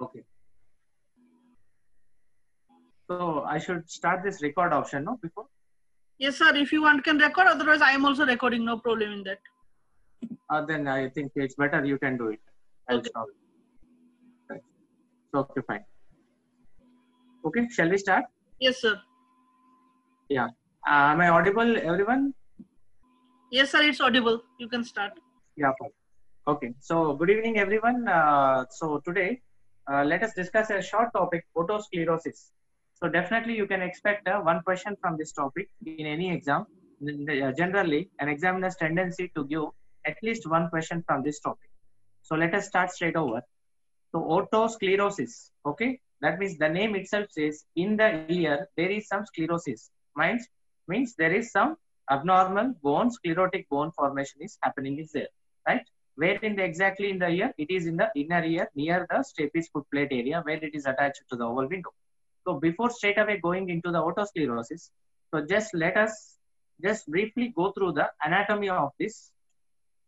Okay. So I should start this record option, no? Before? Yes, sir. If you want, can record. Otherwise, I am also recording. No problem in that. Uh, then I think it's better you can do it. I'll Okay. stop. Right. So, okay, fine. Okay, shall we start? Yes, sir. Uh, am I audible, everyone? Yes, sir. It's audible. You can start. Yeah, fine. Okay, so good evening, everyone. Uh, so today, uh, let us discuss a short topic, otosclerosis. So definitely you can expect uh, one question from this topic in any exam. Uh, Generally, an examiner's tendency to give at least one question from this topic. So let us start straight over. So otosclerosis, okay? That means the name itself says in the ear there is some sclerosis. Means means there is some abnormal bone, sclerotic bone formation is happening is there, right? Where in the exactly in the ear? It is in the inner ear near the stapes foot plate area where it is attached to the oval window. So before straight away going into the otosclerosis, so just let us just briefly go through the anatomy of this,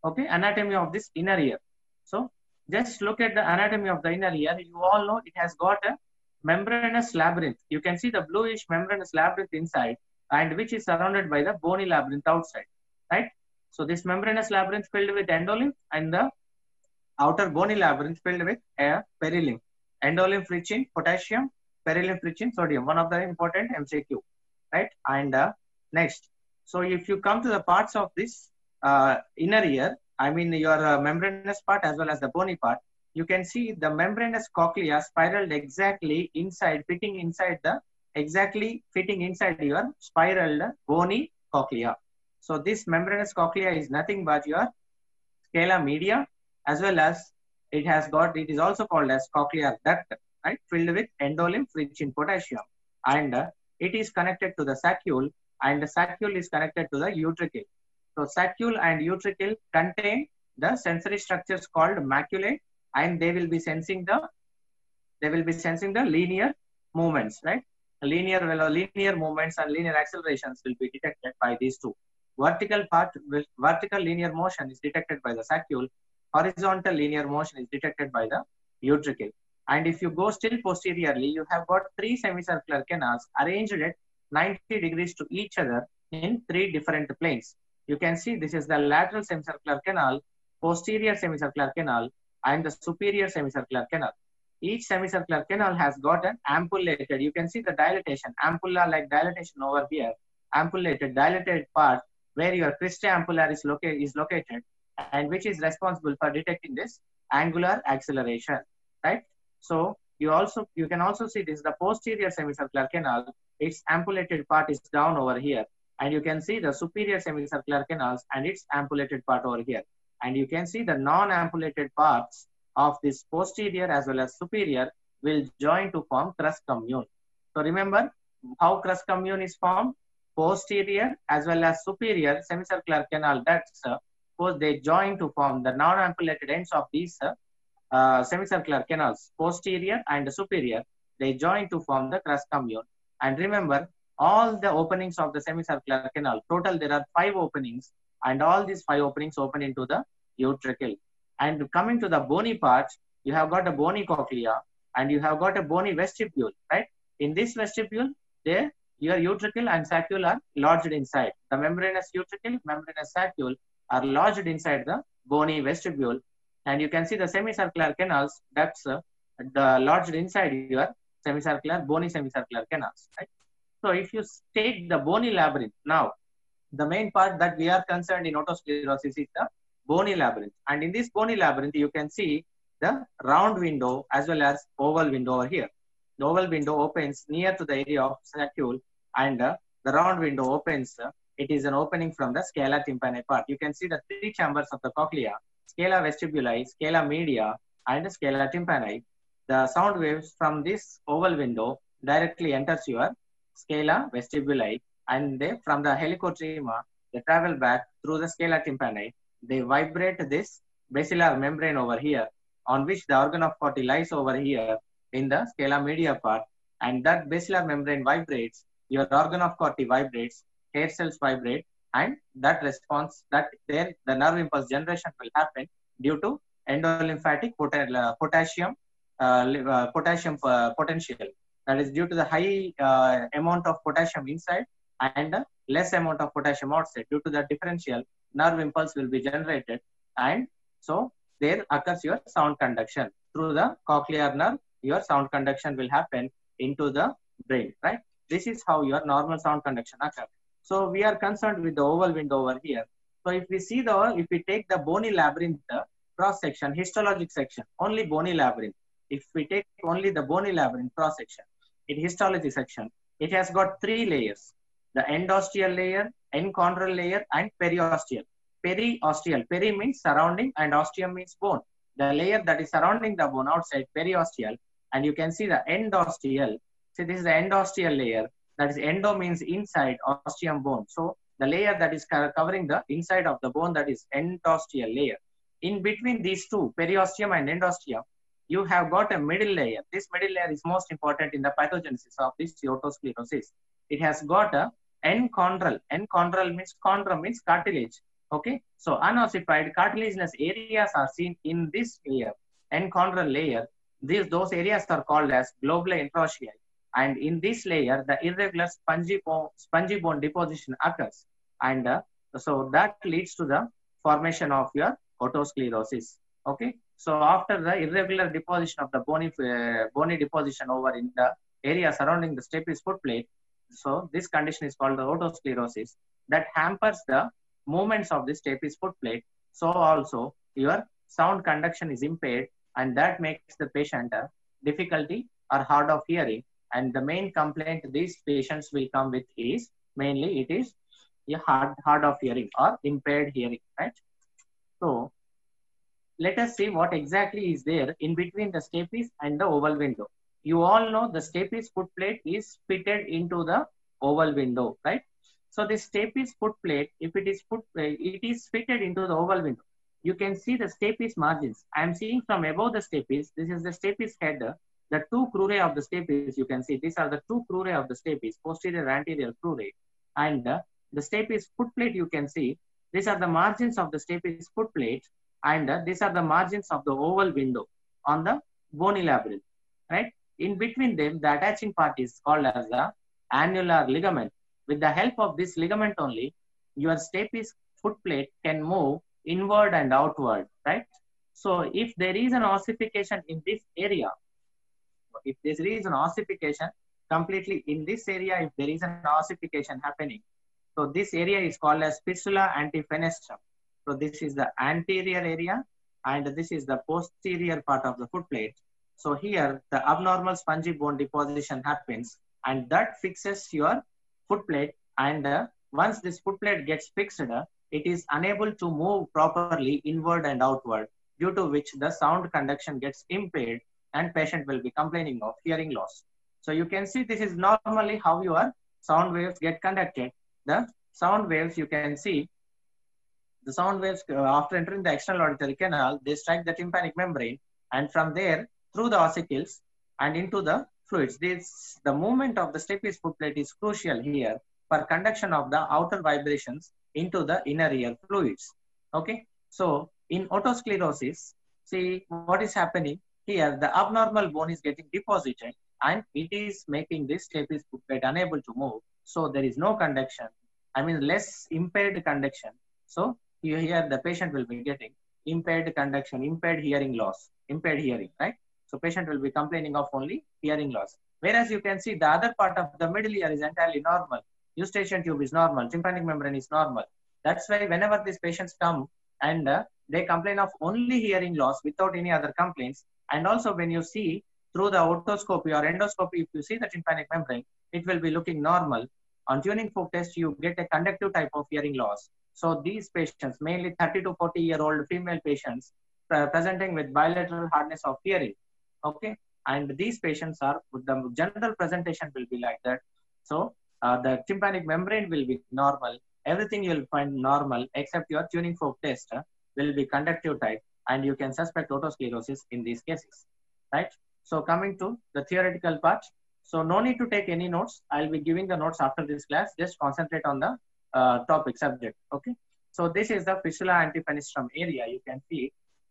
okay, anatomy of this inner ear. So just look at the anatomy of the inner ear. You all know it has got a membranous labyrinth. You can see the bluish membranous labyrinth inside and which is surrounded by the bony labyrinth outside, right? So this membranous labyrinth filled with endolymph and the outer bony labyrinth filled with a perilymph. Endolymph rich in potassium, perilymph rich in sodium. One of the important MCQ, right? And uh, next, so if you come to the parts of this uh, inner ear, I mean your uh, membranous part as well as the bony part, you can see the membranous cochlea spiraled exactly inside, fitting inside the exactly fitting inside your spiraled bony cochlea. So this membranous cochlea is nothing but your scala media as well as it has got it is also called as cochlear duct right? Filled with endolymph rich in potassium. And uh, it is connected to the saccule and the saccule is connected to the utricle. So saccule and utricle contain the sensory structures called maculae and they will be sensing the they will be sensing the linear movements right? Linear linear movements and linear accelerations will be detected by these two vertical part vertical linear motion is detected by the saccule horizontal linear motion is detected by the utricle. And if you go still posteriorly you have got three semicircular canals arranged at 90 degrees to each other in three different planes. You can see this is the lateral semicircular canal posterior semicircular canal and the superior semicircular canal. Each semicircular canal has got an ampullated you can see the dilatation ampulla like dilatation over here. Ampullated dilated part where your crista ampulla is, loca- is located and which is responsible for detecting this angular acceleration right? So you also you can also see this the posterior semicircular canal. Its ampullated part is down over here and you can see the superior semicircular canals and its ampullated part over here. And you can see the non-ampullated parts of this posterior as well as superior will join to form crus commune. So remember how crus commune is formed posterior as well as superior semicircular canal ducts uh, they join to form the non-ampullated ends of these uh, semicircular canals posterior and superior they join to form the crus commune. And remember all the openings of the semicircular canal total there are five openings and all these five openings open into the utricle. And coming to the bony part you have got a bony cochlea and you have got a bony vestibule right? In this vestibule there your utricle and saccule are lodged inside. The membranous utricle membranous saccule are lodged inside the bony vestibule. And you can see the semicircular canals ducts uh, the lodged inside your semicircular bony semicircular canals right? So if you take the bony labyrinth now the main part that we are concerned in otosclerosis is the bony labyrinth. And in this bony labyrinth you can see the round window as well as oval window over here. The oval window opens near to the area of saccule and uh, the round window opens uh, it is an opening from the scala tympani part. You can see the three chambers of the cochlea, scala vestibuli, scala media, and scala tympani. The sound waves from this oval window directly enters your scala vestibuli, and they from the helicotrema they travel back through the scala tympani. They vibrate this basilar membrane over here, on which the organ of Corti lies over here in the scala media part, and that basilar membrane vibrates. Your organ of Corti vibrates hair cells vibrate and that response that there the nerve impulse generation will happen due to endolymphatic uh, potassium uh, uh, potassium uh, potential. That is due to the high uh, amount of potassium inside and less amount of potassium outside. Due to the differential, nerve impulse will be generated, and so there occurs your sound conduction through the cochlear nerve. Your sound conduction will happen into the brain, right? This is how your normal sound conduction occurs. So we are concerned with the oval window over here. So if we see the, if we take the bony labyrinth cross section, histologic section, only bony labyrinth. If we take only the bony labyrinth cross section, in histology section, it has got three layers: the endosteal layer, enchondral layer, and periosteal. Periosteal. Peri means surrounding, and osteum means bone. The layer that is surrounding the bone outside periosteal, and you can see the endosteal. See, this is the endosteal layer. That is endo means inside osteum bone. So the layer that is covering the inside of the bone that is endosteal layer. In between these two, periosteum and endosteum, you have got a middle layer. This middle layer is most important in the pathogenesis of this otosclerosis. It has got a enchondral. Enchondral means chondrum means cartilage. Okay, so unossified cartilaginous areas are seen in this layer, enchondral layer. These those areas are called as globuli interossei. And in this layer, the irregular spongy bone, spongy bone deposition occurs, and uh, so that leads to the formation of your otosclerosis. Okay, so after the irregular deposition of the bony uh, bony deposition over in the area surrounding the stapes foot plate, so this condition is called the otosclerosis that hampers the movements of the stapes foot plate. So also your sound conduction is impaired, and that makes the patient uh, difficulty or hard of hearing. And the main complaint these patients will come with is mainly it is a hard hard of hearing or impaired hearing, right? So let us see what exactly is there in between the stapes and the oval window. You all know the stapes foot plate is fitted into the oval window, right? So this stapes foot plate, if it is put, uh, it is fitted into the oval window. You can see the stapes margins. I am seeing from above the stapes. This is the stapes head. The two crurae of the stapes, you can see these are the two crurae of the stapes, posterior anterior crurae, and uh, the stapes foot plate. You can see these are the margins of the stapes foot plate, and uh, these are the margins of the oval window on the bony labyrinth, right? In between them, the attaching part is called as the annular ligament. With the help of this ligament only, your stapes foot plate can move inward and outward, right? So if there is an ossification in this area, if there is an ossification completely in this area, if there is an ossification happening, so this area is called as fistula antifenestrum. So this is the anterior area and this is the posterior part of the foot plate. So here the abnormal spongy bone deposition happens and that fixes your foot plate and uh, once this foot plate gets fixed, uh, it is unable to move properly inward and outward due to which the sound conduction gets impaired and patient will be complaining of hearing loss. So you can see this is normally how your sound waves get conducted. The sound waves you can see the sound waves uh, after entering the external auditory canal, they strike the tympanic membrane and from there through the ossicles and into the fluids. This the movement of the stapes foot plate is crucial here for conduction of the outer vibrations into the inner ear fluids. Okay, so in otosclerosis, see what is happening here. The abnormal bone is getting deposited and it is making this stapes foot unable to move. So there is no conduction. I mean less impaired conduction. So here the patient will be getting impaired conduction, impaired hearing loss, impaired hearing, right? So patient will be complaining of only hearing loss. Whereas you can see the other part of the middle ear is entirely normal. Eustachian tube is normal, tympanic membrane is normal. That's why whenever these patients come and uh, they complain of only hearing loss without any other complaints, and also when you see through the otoscopy or endoscopy, if you see the tympanic membrane, it will be looking normal. On tuning fork test, you get a conductive type of hearing loss. So these patients, mainly 30 to 40 year old female patients, uh, presenting with bilateral hardness of hearing. Okay, and these patients are the general presentation will be like that. So uh, the tympanic membrane will be normal. Everything you will find normal except your tuning fork test uh, will be conductive type, and you can suspect otosclerosis in these cases, right? So coming to the theoretical part. So no need to take any notes. I'll be giving the notes after this class. Just concentrate on the uh, topic subject. Okay. So this is the fistula antifenestrum area. You can see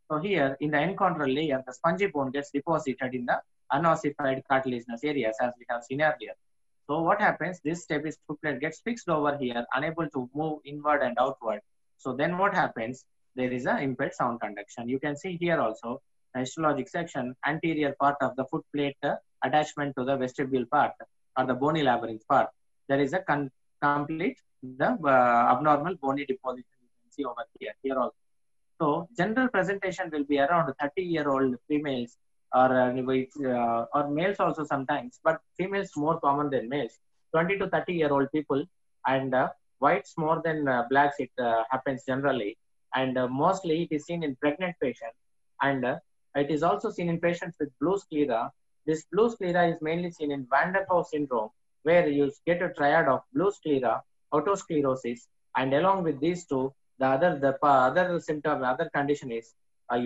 So here in the enchondral layer, the spongy bone gets deposited in the unossified cartilaginous areas as we have seen earlier. So what happens? This stapes foot gets fixed over here, unable to move inward and outward. So then what happens? There is a impaired sound conduction. You can see here also histologic section, anterior part of the foot plate uh, attachment to the vestibule part or the bony labyrinth part. There is a complete the uh, abnormal bony deposition you can see over here, here also. So general presentation will be around 30 year old females or uh, or males also sometimes, but females more common than males. 20 to 30 year old people and uh, whites more than uh, blacks it uh, happens generally and uh, mostly it is seen in pregnant patients and uh, it is also seen in patients with blue sclera. This blue sclera is mainly seen in Van der Hoeve syndrome where you get a triad of blue sclera, otosclerosis and along with these two the other the other symptom other condition is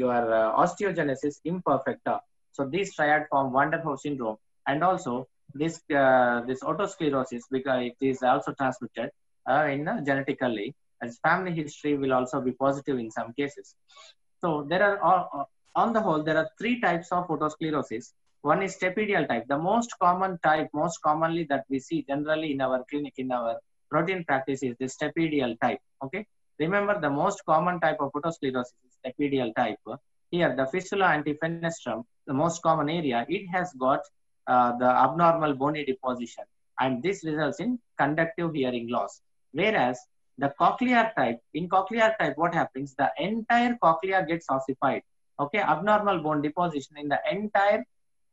your osteogenesis imperfecta so these triad form Van der Hoeve syndrome, and also this uh, this otosclerosis because it is also transmitted uh, in uh, genetically. As family history will also be positive in some cases. So there are uh, on the whole there are three types of otosclerosis. One is stapedial type, the most common type, most commonly that we see generally in our clinic in our routine practice is the stapedial type. Okay, remember the most common type of otosclerosis is stapedial type here, the fistula antifenestrum, the most common area, it has got uh, the abnormal bony deposition. And this results in conductive hearing loss. Whereas the cochlear type, in cochlear type, what happens? The entire cochlea gets ossified. Okay, abnormal bone deposition in the entire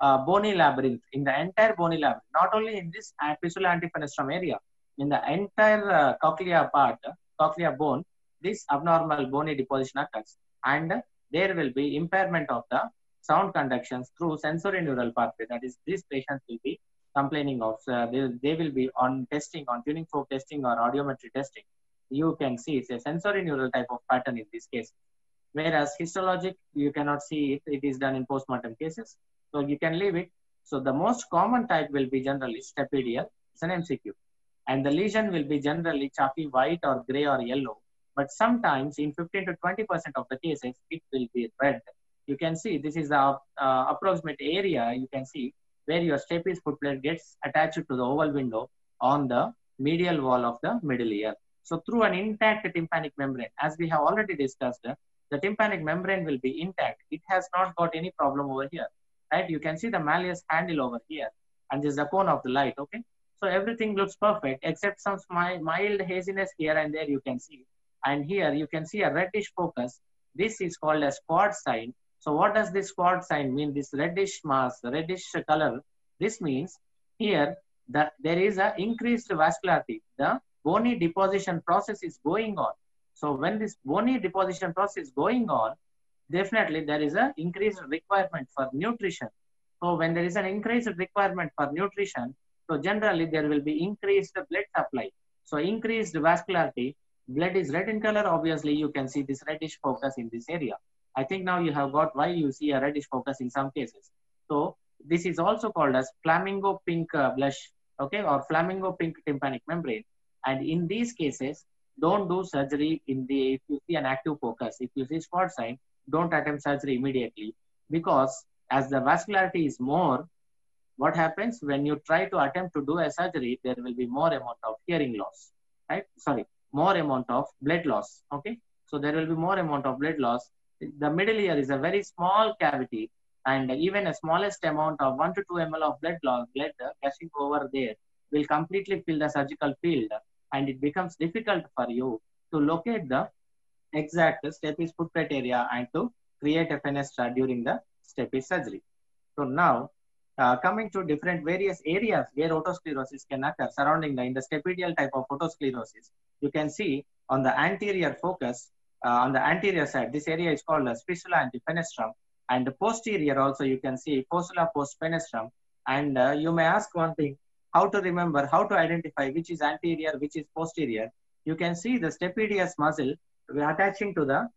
uh, bony labyrinth, in the entire bony labyrinth, not only in this fistula antifenestrum area, in the entire uh, cochlea part, cochlea bone, this abnormal bony deposition occurs. And there will be impairment of the sound conductions through sensory neural pathway. That is, these patients will be complaining of, uh, they, they will be on testing, on tuning fork testing or audiometry testing. You can see it's a sensory neural type of pattern in this case. Whereas histologic, you cannot see it, it is done in postmortem cases. So you can leave it. So the most common type will be generally stapedial, it's an MCQ. And the lesion will be generally chalky white or gray or yellow but sometimes in 15 to 20% of the cases, it will be red. You can see this is the uh, approximate area you can see where your stapes foot plate gets attached to the oval window on the medial wall of the middle ear. So through an intact tympanic membrane, as we have already discussed, the tympanic membrane will be intact. It has not got any problem over here, right? You can see the malleus handle over here and this is the cone of the light, okay? So everything looks perfect except some mild haziness here and there you can see. And here you can see a reddish focus. This is called a quad sign. So what does this quad sign mean? This reddish mass, reddish color. This means here that there is an increased vascularity. The bony deposition process is going on. So when this bony deposition process is going on, definitely there is an increased requirement for nutrition. So when there is an increased requirement for nutrition, so generally there will be increased blood supply. So increased vascularity blood is red in color, obviously you can see this reddish focus in this area. I think now you have got why you see a reddish focus in some cases. So this is also called as flamingo pink uh, blush, okay, or flamingo pink tympanic membrane. And in these cases, don't do surgery in the, if you see an active focus, if you see spot sign, don't attempt surgery immediately because as the vascularity is more, what happens when you try to attempt to do a surgery, there will be more amount of hearing loss, right? Sorry, more amount of blood loss. Okay, so there will be more amount of blood loss. The middle ear is a very small cavity, and even a smallest amount of one to two ml of blood loss, blood gushing over there, will completely fill the surgical field, and it becomes difficult for you to locate the exact stapes foot area and to create a fenestra during the stapes surgery. So now uh, coming to different various areas where otosclerosis can occur surrounding the, in type of otosclerosis, you can see on the anterior focus, uh, on the anterior side, this area is called the fistula antifenestrum. And the posterior also you can see fistula post fenestrum. And uh, you may ask one thing, how to remember, how to identify which is anterior, which is posterior. You can see the stapedius muscle We are attaching to the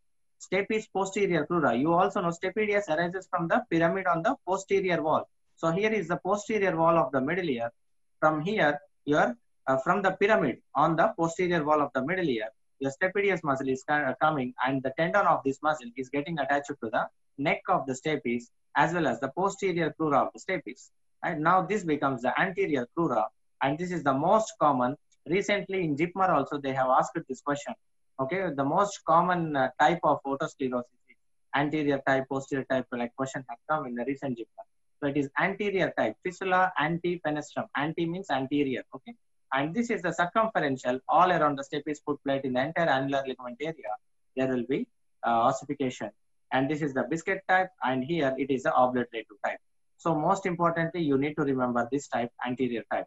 stapes posterior crura. You also know stapedius arises from the pyramid on the posterior wall. So here is the posterior wall of the middle ear. From here, your uh, from the pyramid on the posterior wall of the middle ear, your stapedius muscle is coming and the tendon of this muscle is getting attached to the neck of the stapes as well as the posterior crura of the stapes. And now this becomes the anterior crura and this is the most common. Recently in JIPMER also they have asked this question. Okay, the most common uh, type of otosclerosis is anterior type, posterior type like question has come in the recent JIPMER. So it is anterior type, fistula antefenestrum. Anti means anterior, okay? And this is the circumferential all around the stapes foot plate in the entire annular ligament area. There will be uh, ossification. And this is the biscuit type and here it is the obliterative type. So most importantly, you need to remember this type, anterior type,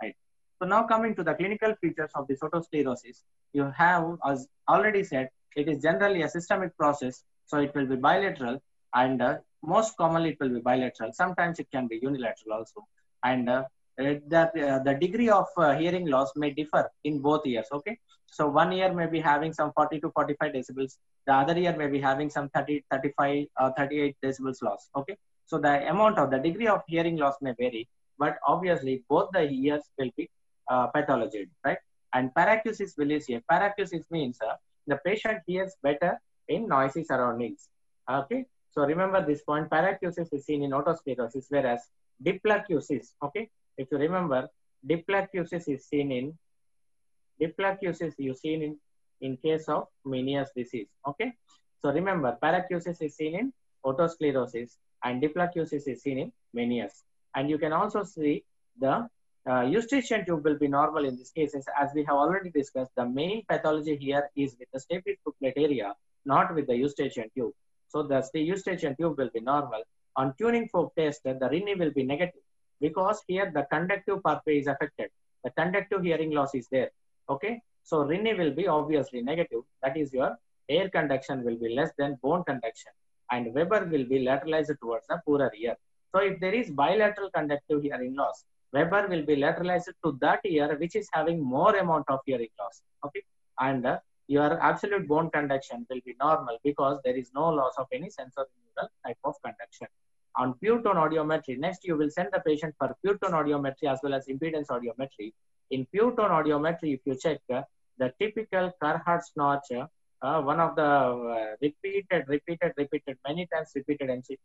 right? So now coming to the clinical features of the otosclerosis, you have, as already said, it is generally a systemic process. So it will be bilateral and uh, most commonly it will be bilateral. Sometimes it can be unilateral also. And uh, uh, the degree of uh, hearing loss may differ in both ears. Okay. So one ear may be having some 40 to 45 decibels. The other ear may be having some 30, 35, uh, 38 decibels loss. Okay. So the amount of the degree of hearing loss may vary, but obviously both the ears will be uh, pathologied, right? And paracusis here. Paracusis means uh, the patient hears better in noisy surroundings. Okay. So remember this point, paracusis is seen in otosclerosis, whereas diplacusis, okay, if you remember, diplacusis is seen in, diplacusis you seen in, in case of Meniere's disease, okay. So remember, paracusis is seen in otosclerosis and diplacusis is seen in Meniere's. And you can also see the uh, eustachian tube will be normal in these cases. As we have already discussed, the main pathology here is with the stapes plate area, not with the eustachian tube. So thus the eustachian tube will be normal. On tuning fork test, the Rinne will be negative because here the conductive pathway is affected. The conductive hearing loss is there. Okay. So Rinne will be obviously negative. That is your air conduction will be less than bone conduction and Weber will be lateralized towards the poorer ear. So if there is bilateral conductive hearing loss, Weber will be lateralized to that ear which is having more amount of hearing loss. Okay. And uh, your absolute bone conduction will be normal because there is no loss of any sensorineural type of conduction. On pure tone audiometry, next you will send the patient for pure tone audiometry as well as impedance audiometry. In pure tone audiometry, if you check uh, the typical Carhart's notch, uh, one of the uh, repeated, repeated, repeated, many times repeated MCQ,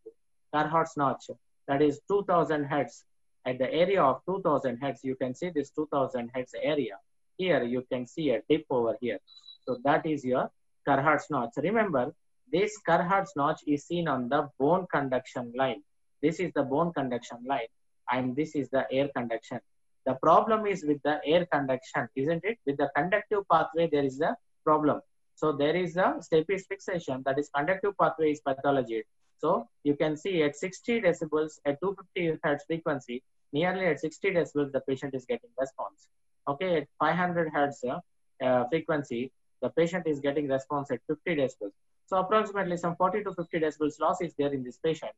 Carhart's notch, that is 2000 hertz. At the area of 2000 hertz, you can see this 2000 hertz area. Here you can see a dip over here. So that is your Carhart's notch. Remember, this Carhart's notch is seen on the bone conduction line. This is the bone conduction line and this is the air conduction. The problem is with the air conduction, isn't it? With the conductive pathway, there is a problem. So there is a stapes fixation that is conductive pathway is pathology. So you can see at 60 decibels at 250 hertz frequency, nearly at 60 decibels, the patient is getting response. Okay, at 500 hertz uh, frequency, the patient is getting response at 50 decibels. So approximately some 40 to 50 decibels loss is there in this patient.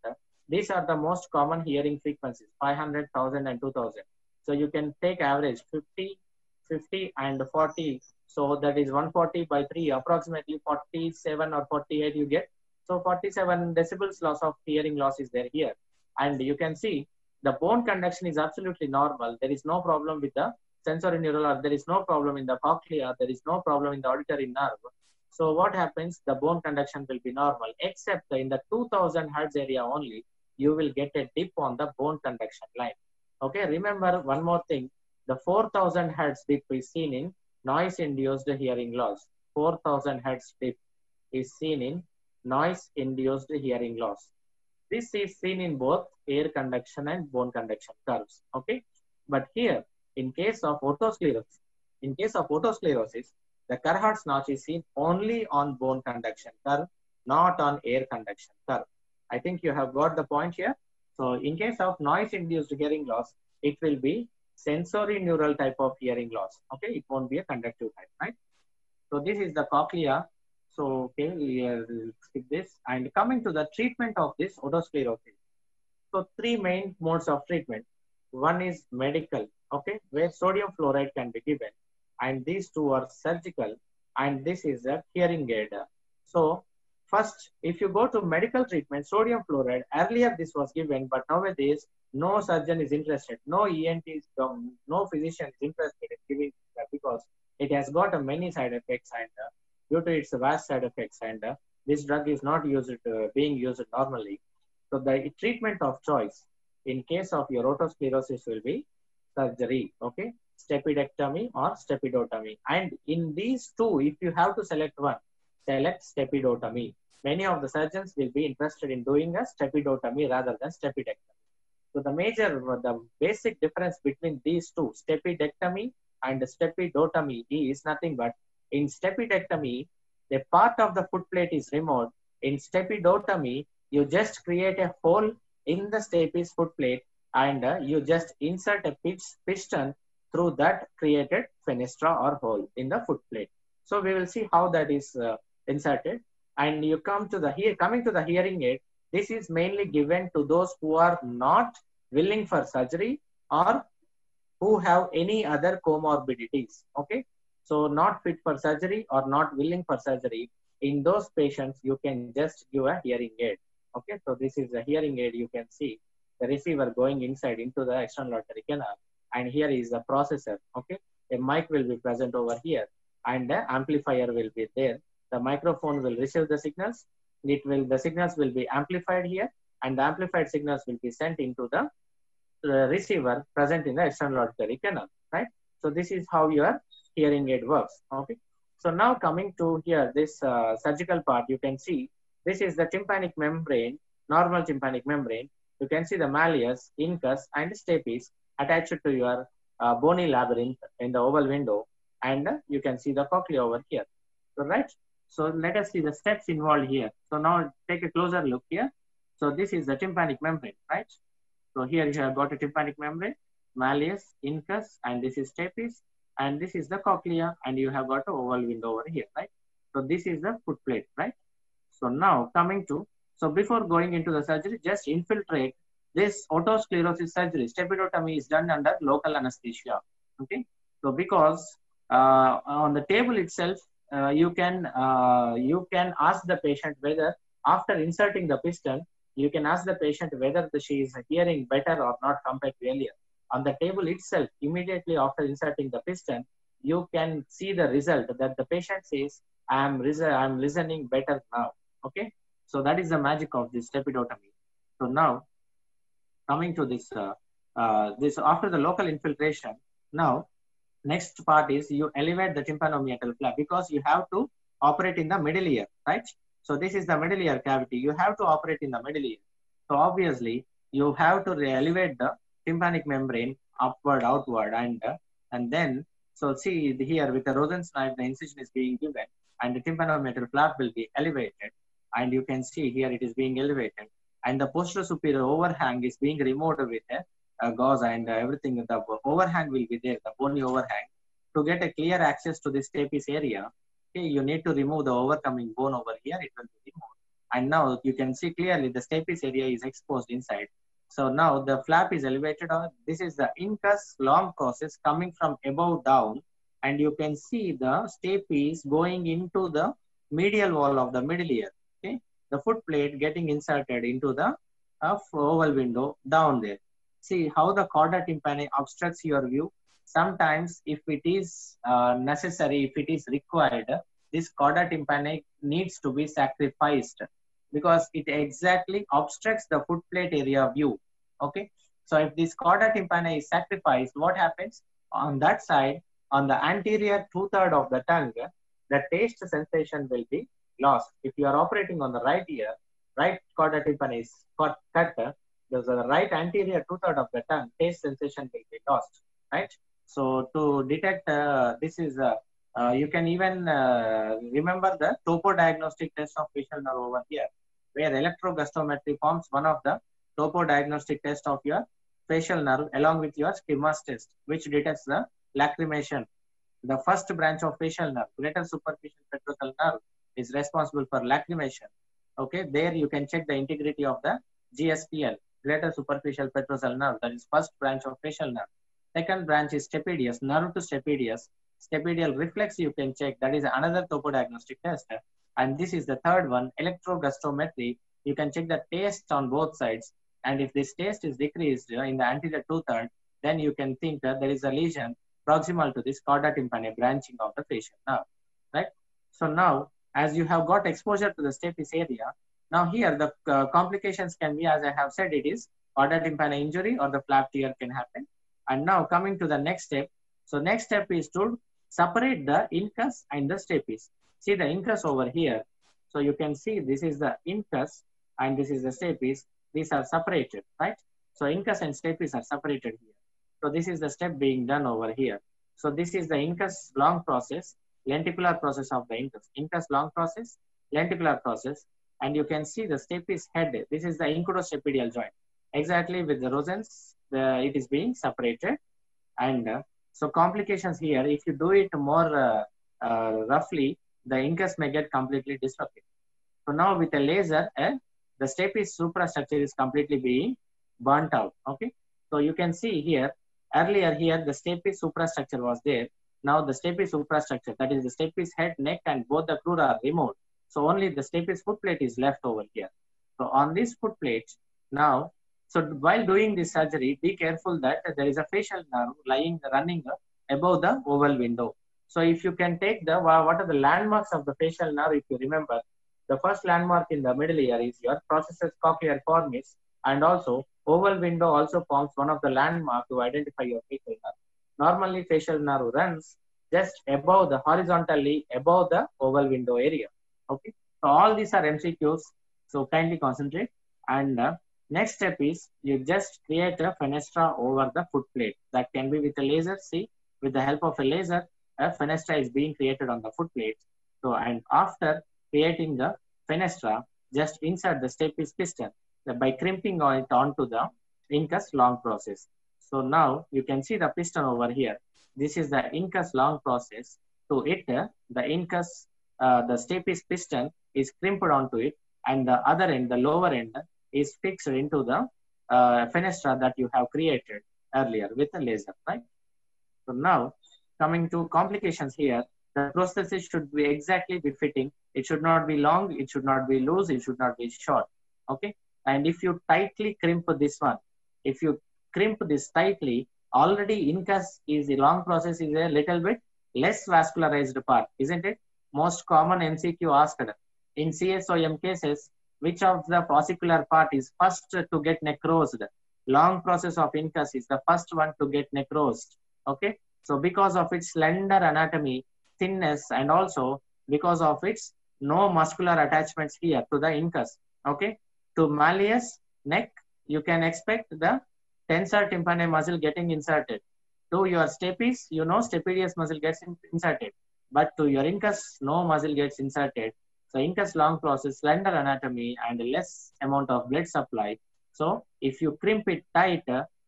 These are the most common hearing frequencies, 500, 1000 and 2000. So you can take average 50, 50 and 40. So that is 140 by 3, approximately 47 or 48 you get. So 47 decibels loss of hearing loss is there here. And you can see the bone conduction is absolutely normal. There is no problem with the sensory neural or there is no problem in the cochlea, there is no problem in the auditory nerve. So what happens? The bone conduction will be normal, except in the 2000 hertz area only, you will get a dip on the bone conduction line. Okay, remember one more thing. The 4000 hertz dip is seen in noise-induced hearing loss. 4000 hertz dip is seen in noise-induced hearing loss. This is seen in both air conduction and bone conduction curves. Okay, but here in case of otosclerosis, in case of otosclerosis, the Carhart's notch is seen only on bone conduction curve, not on air conduction curve. I think you have got the point here. So in case of noise-induced hearing loss, it will be sensory neural type of hearing loss. Okay, it won't be a conductive type, right? So this is the cochlea. So okay, we'll skip this. And coming to the treatment of this otosclerosis. So three main modes of treatment. One is medical, okay, where sodium fluoride can be given. And these two are surgical, and this is a hearing aid. So, first, if you go to medical treatment, sodium fluoride, earlier this was given, but nowadays, no surgeon is interested, no ENT, is, no physician is interested in giving because it has got uh, many side effects and uh, due to its vast side effects and uh, this drug is not used uh, being used normally. So the treatment of choice in case of your otosclerosis will be surgery, okay? Stapedectomy or stapedotomy. And in these two, if you have to select one, select stapedotomy. Many of the surgeons will be interested in doing a stapedotomy rather than stapedectomy. So the major, the basic difference between these two, stapedectomy and stapedotomy is nothing but in stapedectomy, the part of the foot plate is removed. In stapedotomy, you just create a hole in the stapes foot plate and uh, you just insert a piston through that created fenestra or hole in the foot plate. So we will see how that is uh, inserted. And you come to the here coming to the hearing aid. This is mainly given to those who are not willing for surgery or who have any other comorbidities. Okay, so not fit for surgery or not willing for surgery. In those patients, you can just give a hearing aid. Okay, so this is a hearing aid. You can see the receiver going inside into the external auditory canal, and here is the processor. Okay, a mic will be present over here, and the amplifier will be there. The microphone will receive the signals. It will the signals will be amplified here, and the amplified signals will be sent into the uh, receiver present in the external auditory canal. Right. So this is how your hearing aid works. Okay. So now coming to here, this uh, surgical part, you can see this is the tympanic membrane, normal tympanic membrane. You can see the malleus, incus, and stapes attached to your uh, bony labyrinth in the oval window. And you can see the cochlea over here. Right. So let us see the steps involved here. So now take a closer look here. So this is the tympanic membrane, right? So here you have got a tympanic membrane, malleus, incus, and this is stapes, and this is the cochlea, and you have got an oval window over here, right? So this is the foot plate, right? So now coming to, so before going into the surgery, just infiltrate this otosclerosis surgery. Stapedotomy is done under local anesthesia. Okay. So because uh, on the table itself, uh, you can uh, you can ask the patient whether after inserting the piston, you can ask the patient whether the, she is hearing better or not compared to earlier. On the table itself, immediately after inserting the piston, you can see the result that the patient says, "I'm I'm listening better now." Okay, so that is the magic of this stapedotomy. So now, coming to this, uh, uh, this after the local infiltration, now next part is you elevate the tympanomeatal flap because you have to operate in the middle ear, right? So this is the middle ear cavity. You have to operate in the middle ear. So obviously you have to elevate the tympanic membrane upward, outward, and uh, and then so see here with the Rosen's knife, the incision is being given, and the tympanomeatal flap will be elevated and you can see here it is being elevated and the posterior superior overhang is being removed with a, a gauze and everything the overhang will be there the bony overhang to get a clear access to this stapes area okay you need to remove the overcoming bone over here it will be removed. And now you can see clearly the stapes area is exposed inside. So now the flap is elevated on this is the incus long process coming from above down and you can see the stapes going into the medial wall of the middle ear okay? The foot plate getting inserted into the uh, oval window down there. See how the chorda tympani obstructs your view sometimes if it is uh, necessary if it is required this chorda tympani needs to be sacrificed because it exactly obstructs the foot plate area view okay so if this chorda tympani is sacrificed what happens on that side on the anterior two-third of the tongue the taste sensation will be lost. If you are operating on the right ear, right chorda tympani is cut, there's a right anterior two-third of the tongue, taste sensation will be lost, right? So to detect, uh, this is, uh, uh, you can even remember the topo diagnostic test of facial nerve over here, where electrogustometry forms one of the topo diagnostic test of your facial nerve along with your Schirmer's test, which detects the lacrimation. The first branch of facial nerve, greater superficial petrosal nerve, is responsible for lacrimation. Okay, there you can check the integrity of the GSPL, greater superficial petrosal nerve, that is first branch of facial nerve. Second branch is stapedius, nerve to stapedius. Stapedial reflex you can check, that is another topodiagnostic test. And this is the third one, electrogustometry. You can check the taste on both sides. And if this taste is decreased in the anterior two-third, then you can think that there is a lesion proximal to this chorda tympani branching of the facial nerve, right? So now, as you have got exposure to the stapes area, now here the uh, complications can be, as I have said, it is chorda tympani injury or the flap tear can happen. And now coming to the next step. So next step is to separate the incus and the stapes. See the incus over here. So you can see this is the incus and this is the stapes. These are separated, right? So incus and stapes are separated here. So this is the step being done over here. So this is the incus long process, lenticular process of the incus. Incus long process, lenticular process. And you can see the stapes head. This is the incudostapedial joint. Exactly with the Rosen's, the, it is being separated. And uh, so complications here, if you do it more uh, uh, roughly, the incus may get completely disrupted. So now with a laser, uh, the stapes suprastructure is completely being burnt out. Okay. So you can see here, earlier here, the stapes suprastructure was there. Now the stapes suprastructure, that is the stapes head, neck, and both the crura are removed. So only the stapes foot plate is left over here. So on this foot plate, now, so while doing this surgery, be careful that there is a facial nerve lying, running above the oval window. So if you can take the, what are the landmarks of the facial nerve, if you remember, the first landmark in the middle ear is your processus cochleariformis and also oval window also forms one of the landmark to identify your facial nerve. Normally facial nerve runs just above the horizontally above the oval window area. Okay. So all these are MCQs. So kindly concentrate. And uh, next step is you just create a fenestra over the foot plate. That can be with a laser. See, with the help of a laser, a fenestra is being created on the foot plate. So and after creating the fenestra, just insert the stapes piston by crimping it onto the incus long process. So now you can see the piston over here. This is the incus long process. To it, uh, the incus, uh, the stapes piston is crimped onto it and the other end, the lower end is fixed into the uh, fenestra that you have created earlier with a laser, right? So now coming to complications here, the prosthesis should be exactly befitting. It should not be long, it should not be loose, it should not be short. Okay. And if you tightly crimp this one, if you crimp this tightly, already incus is the long process is a little bit less vascularized part, isn't it? Most common MCQ asked in CSOM cases, which of the ossicular part is first to get necrosed? Long process of incus is the first one to get necrosed. Okay. So because of its slender anatomy, thinness, and also because of its no muscular attachments here to the incus. Okay. To malleus neck, you can expect the tensor tympani muscle getting inserted. To your stapes, you know stapedius muscle gets inserted. But to your incus, no muscle gets inserted. So incus long process, slender anatomy, and less amount of blood supply. So if you crimp it tight,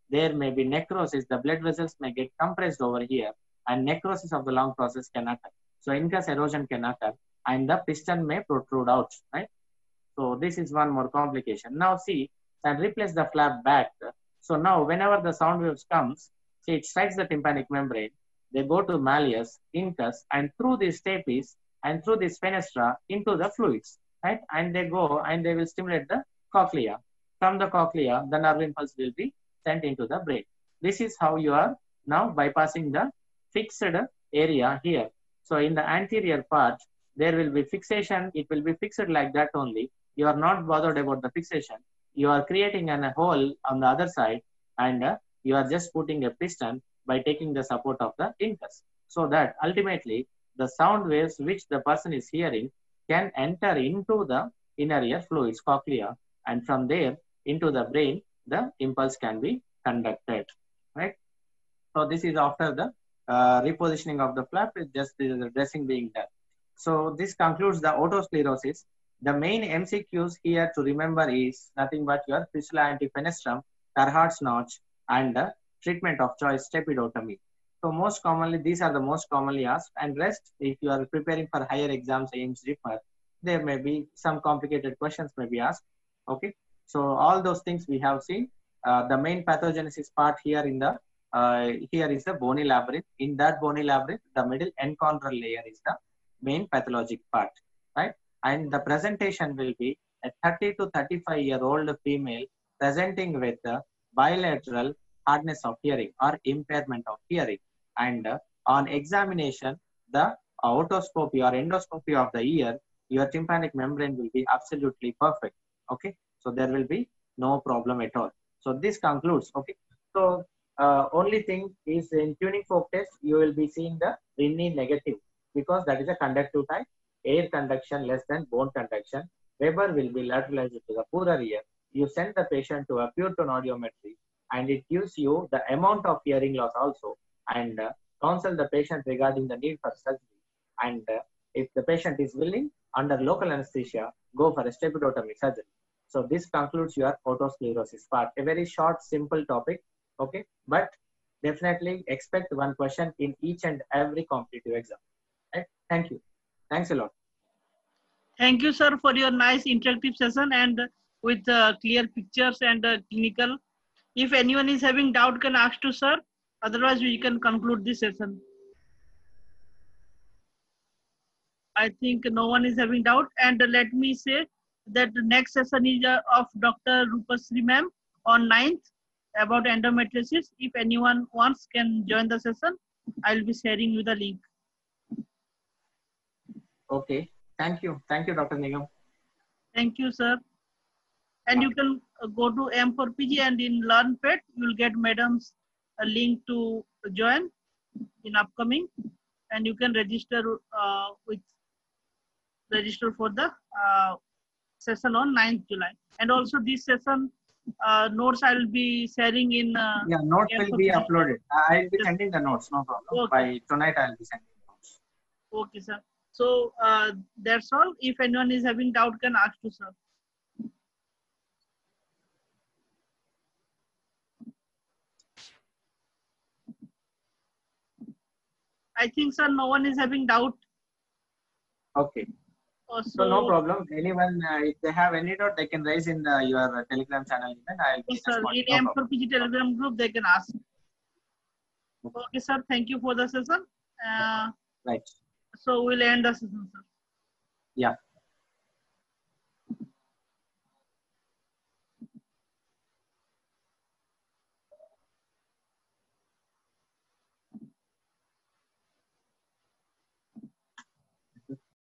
there may be necrosis. The blood vessels may get compressed over here, and necrosis of the long process can occur. So incus erosion can occur, and the piston may protrude out, right? So this is one more complication. Now see, and replace the flap back. So now whenever the sound waves comes, see it strikes the tympanic membrane, they go to malleus, incus, and through these stapes and through this fenestra into the fluids, right? And they go and they will stimulate the cochlea. From the cochlea, the nerve impulse will be sent into the brain. This is how you are now bypassing the fixed area here. So in the anterior part, there will be fixation. It will be fixed like that only. You are not bothered about the fixation. You are creating an, a hole on the other side and uh, you are just putting a piston by taking the support of the incus. So that ultimately the sound waves which the person is hearing can enter into the inner ear fluids, cochlea, and from there into the brain, the impulse can be conducted, right? So this is after the uh, repositioning of the flap, it's just the dressing being done. So this concludes the otosclerosis. The main MCQs here to remember is nothing but your fistula antifenestrum, Carhart's notch, and the treatment of choice stapedotomy. So most commonly, these are the most commonly asked. And rest, if you are preparing for higher exams, AIIMS, JIPMER, there may be some complicated questions may be asked. Okay. So all those things we have seen. Uh, the main pathogenesis part here in the uh, here is the bony labyrinth. In that bony labyrinth, the middle enchondral layer is the main pathologic part, right? And the presentation will be a 30 to 35 year old female presenting with the bilateral hardness of hearing or impairment of hearing. And uh, on examination, the otoscopy or endoscopy of the ear, your tympanic membrane will be absolutely perfect. Okay, so there will be no problem at all. So this concludes. Okay, so uh, only thing is in tuning fork test, you will be seeing the Rinne negative because that is a conductive type. Air conduction less than bone conduction. Weber will be lateralized to the poorer ear. You send the patient to a pure tone audiometry and it gives you the amount of hearing loss also and uh, counsel the patient regarding the need for surgery. And uh, if the patient is willing, under local anesthesia, go for a stapedotomy surgery. So this concludes your otosclerosis part. A very short, simple topic. Okay, but definitely expect one question in each and every competitive exam. Right? Thank you. Thanks a lot. Thank you, sir, for your nice interactive session and with uh, clear pictures and uh, clinical. If anyone is having doubt, can ask to sir. Otherwise, we can conclude this session. I think no one is having doubt. And let me say that the next session is uh, of Dr. Rupasri ma'am on 9th about endometriosis. If anyone wants, can join the session. I'll be sharing you the link. Okay. Thank you. Thank you, Dr. Nigam. Thank you, sir. And you can uh, go to Aim4PG and in LearnPad, you'll get madam's a link to join in upcoming and you can register uh, with register for the uh, session on 9th July. And also this session uh, notes I will be sharing in. Uh, Yeah, notes will be uploaded. I'll be Yes. sending the notes, no problem. Okay. By tonight, I'll be sending notes. Okay, sir. So uh, that's all. If anyone is having doubt, can ask to sir. I think, sir, no one is having doubt. Okay. Uh, So no problem. Anyone, uh, if they have any doubt, they can raise in the, your Telegram channel. Then I'll be Yes, sir. In No. Aim4PG Telegram group, they can ask. Okay, sir. Thank you for the session. Uh, Right. so we'll end the session, sir. Yeah.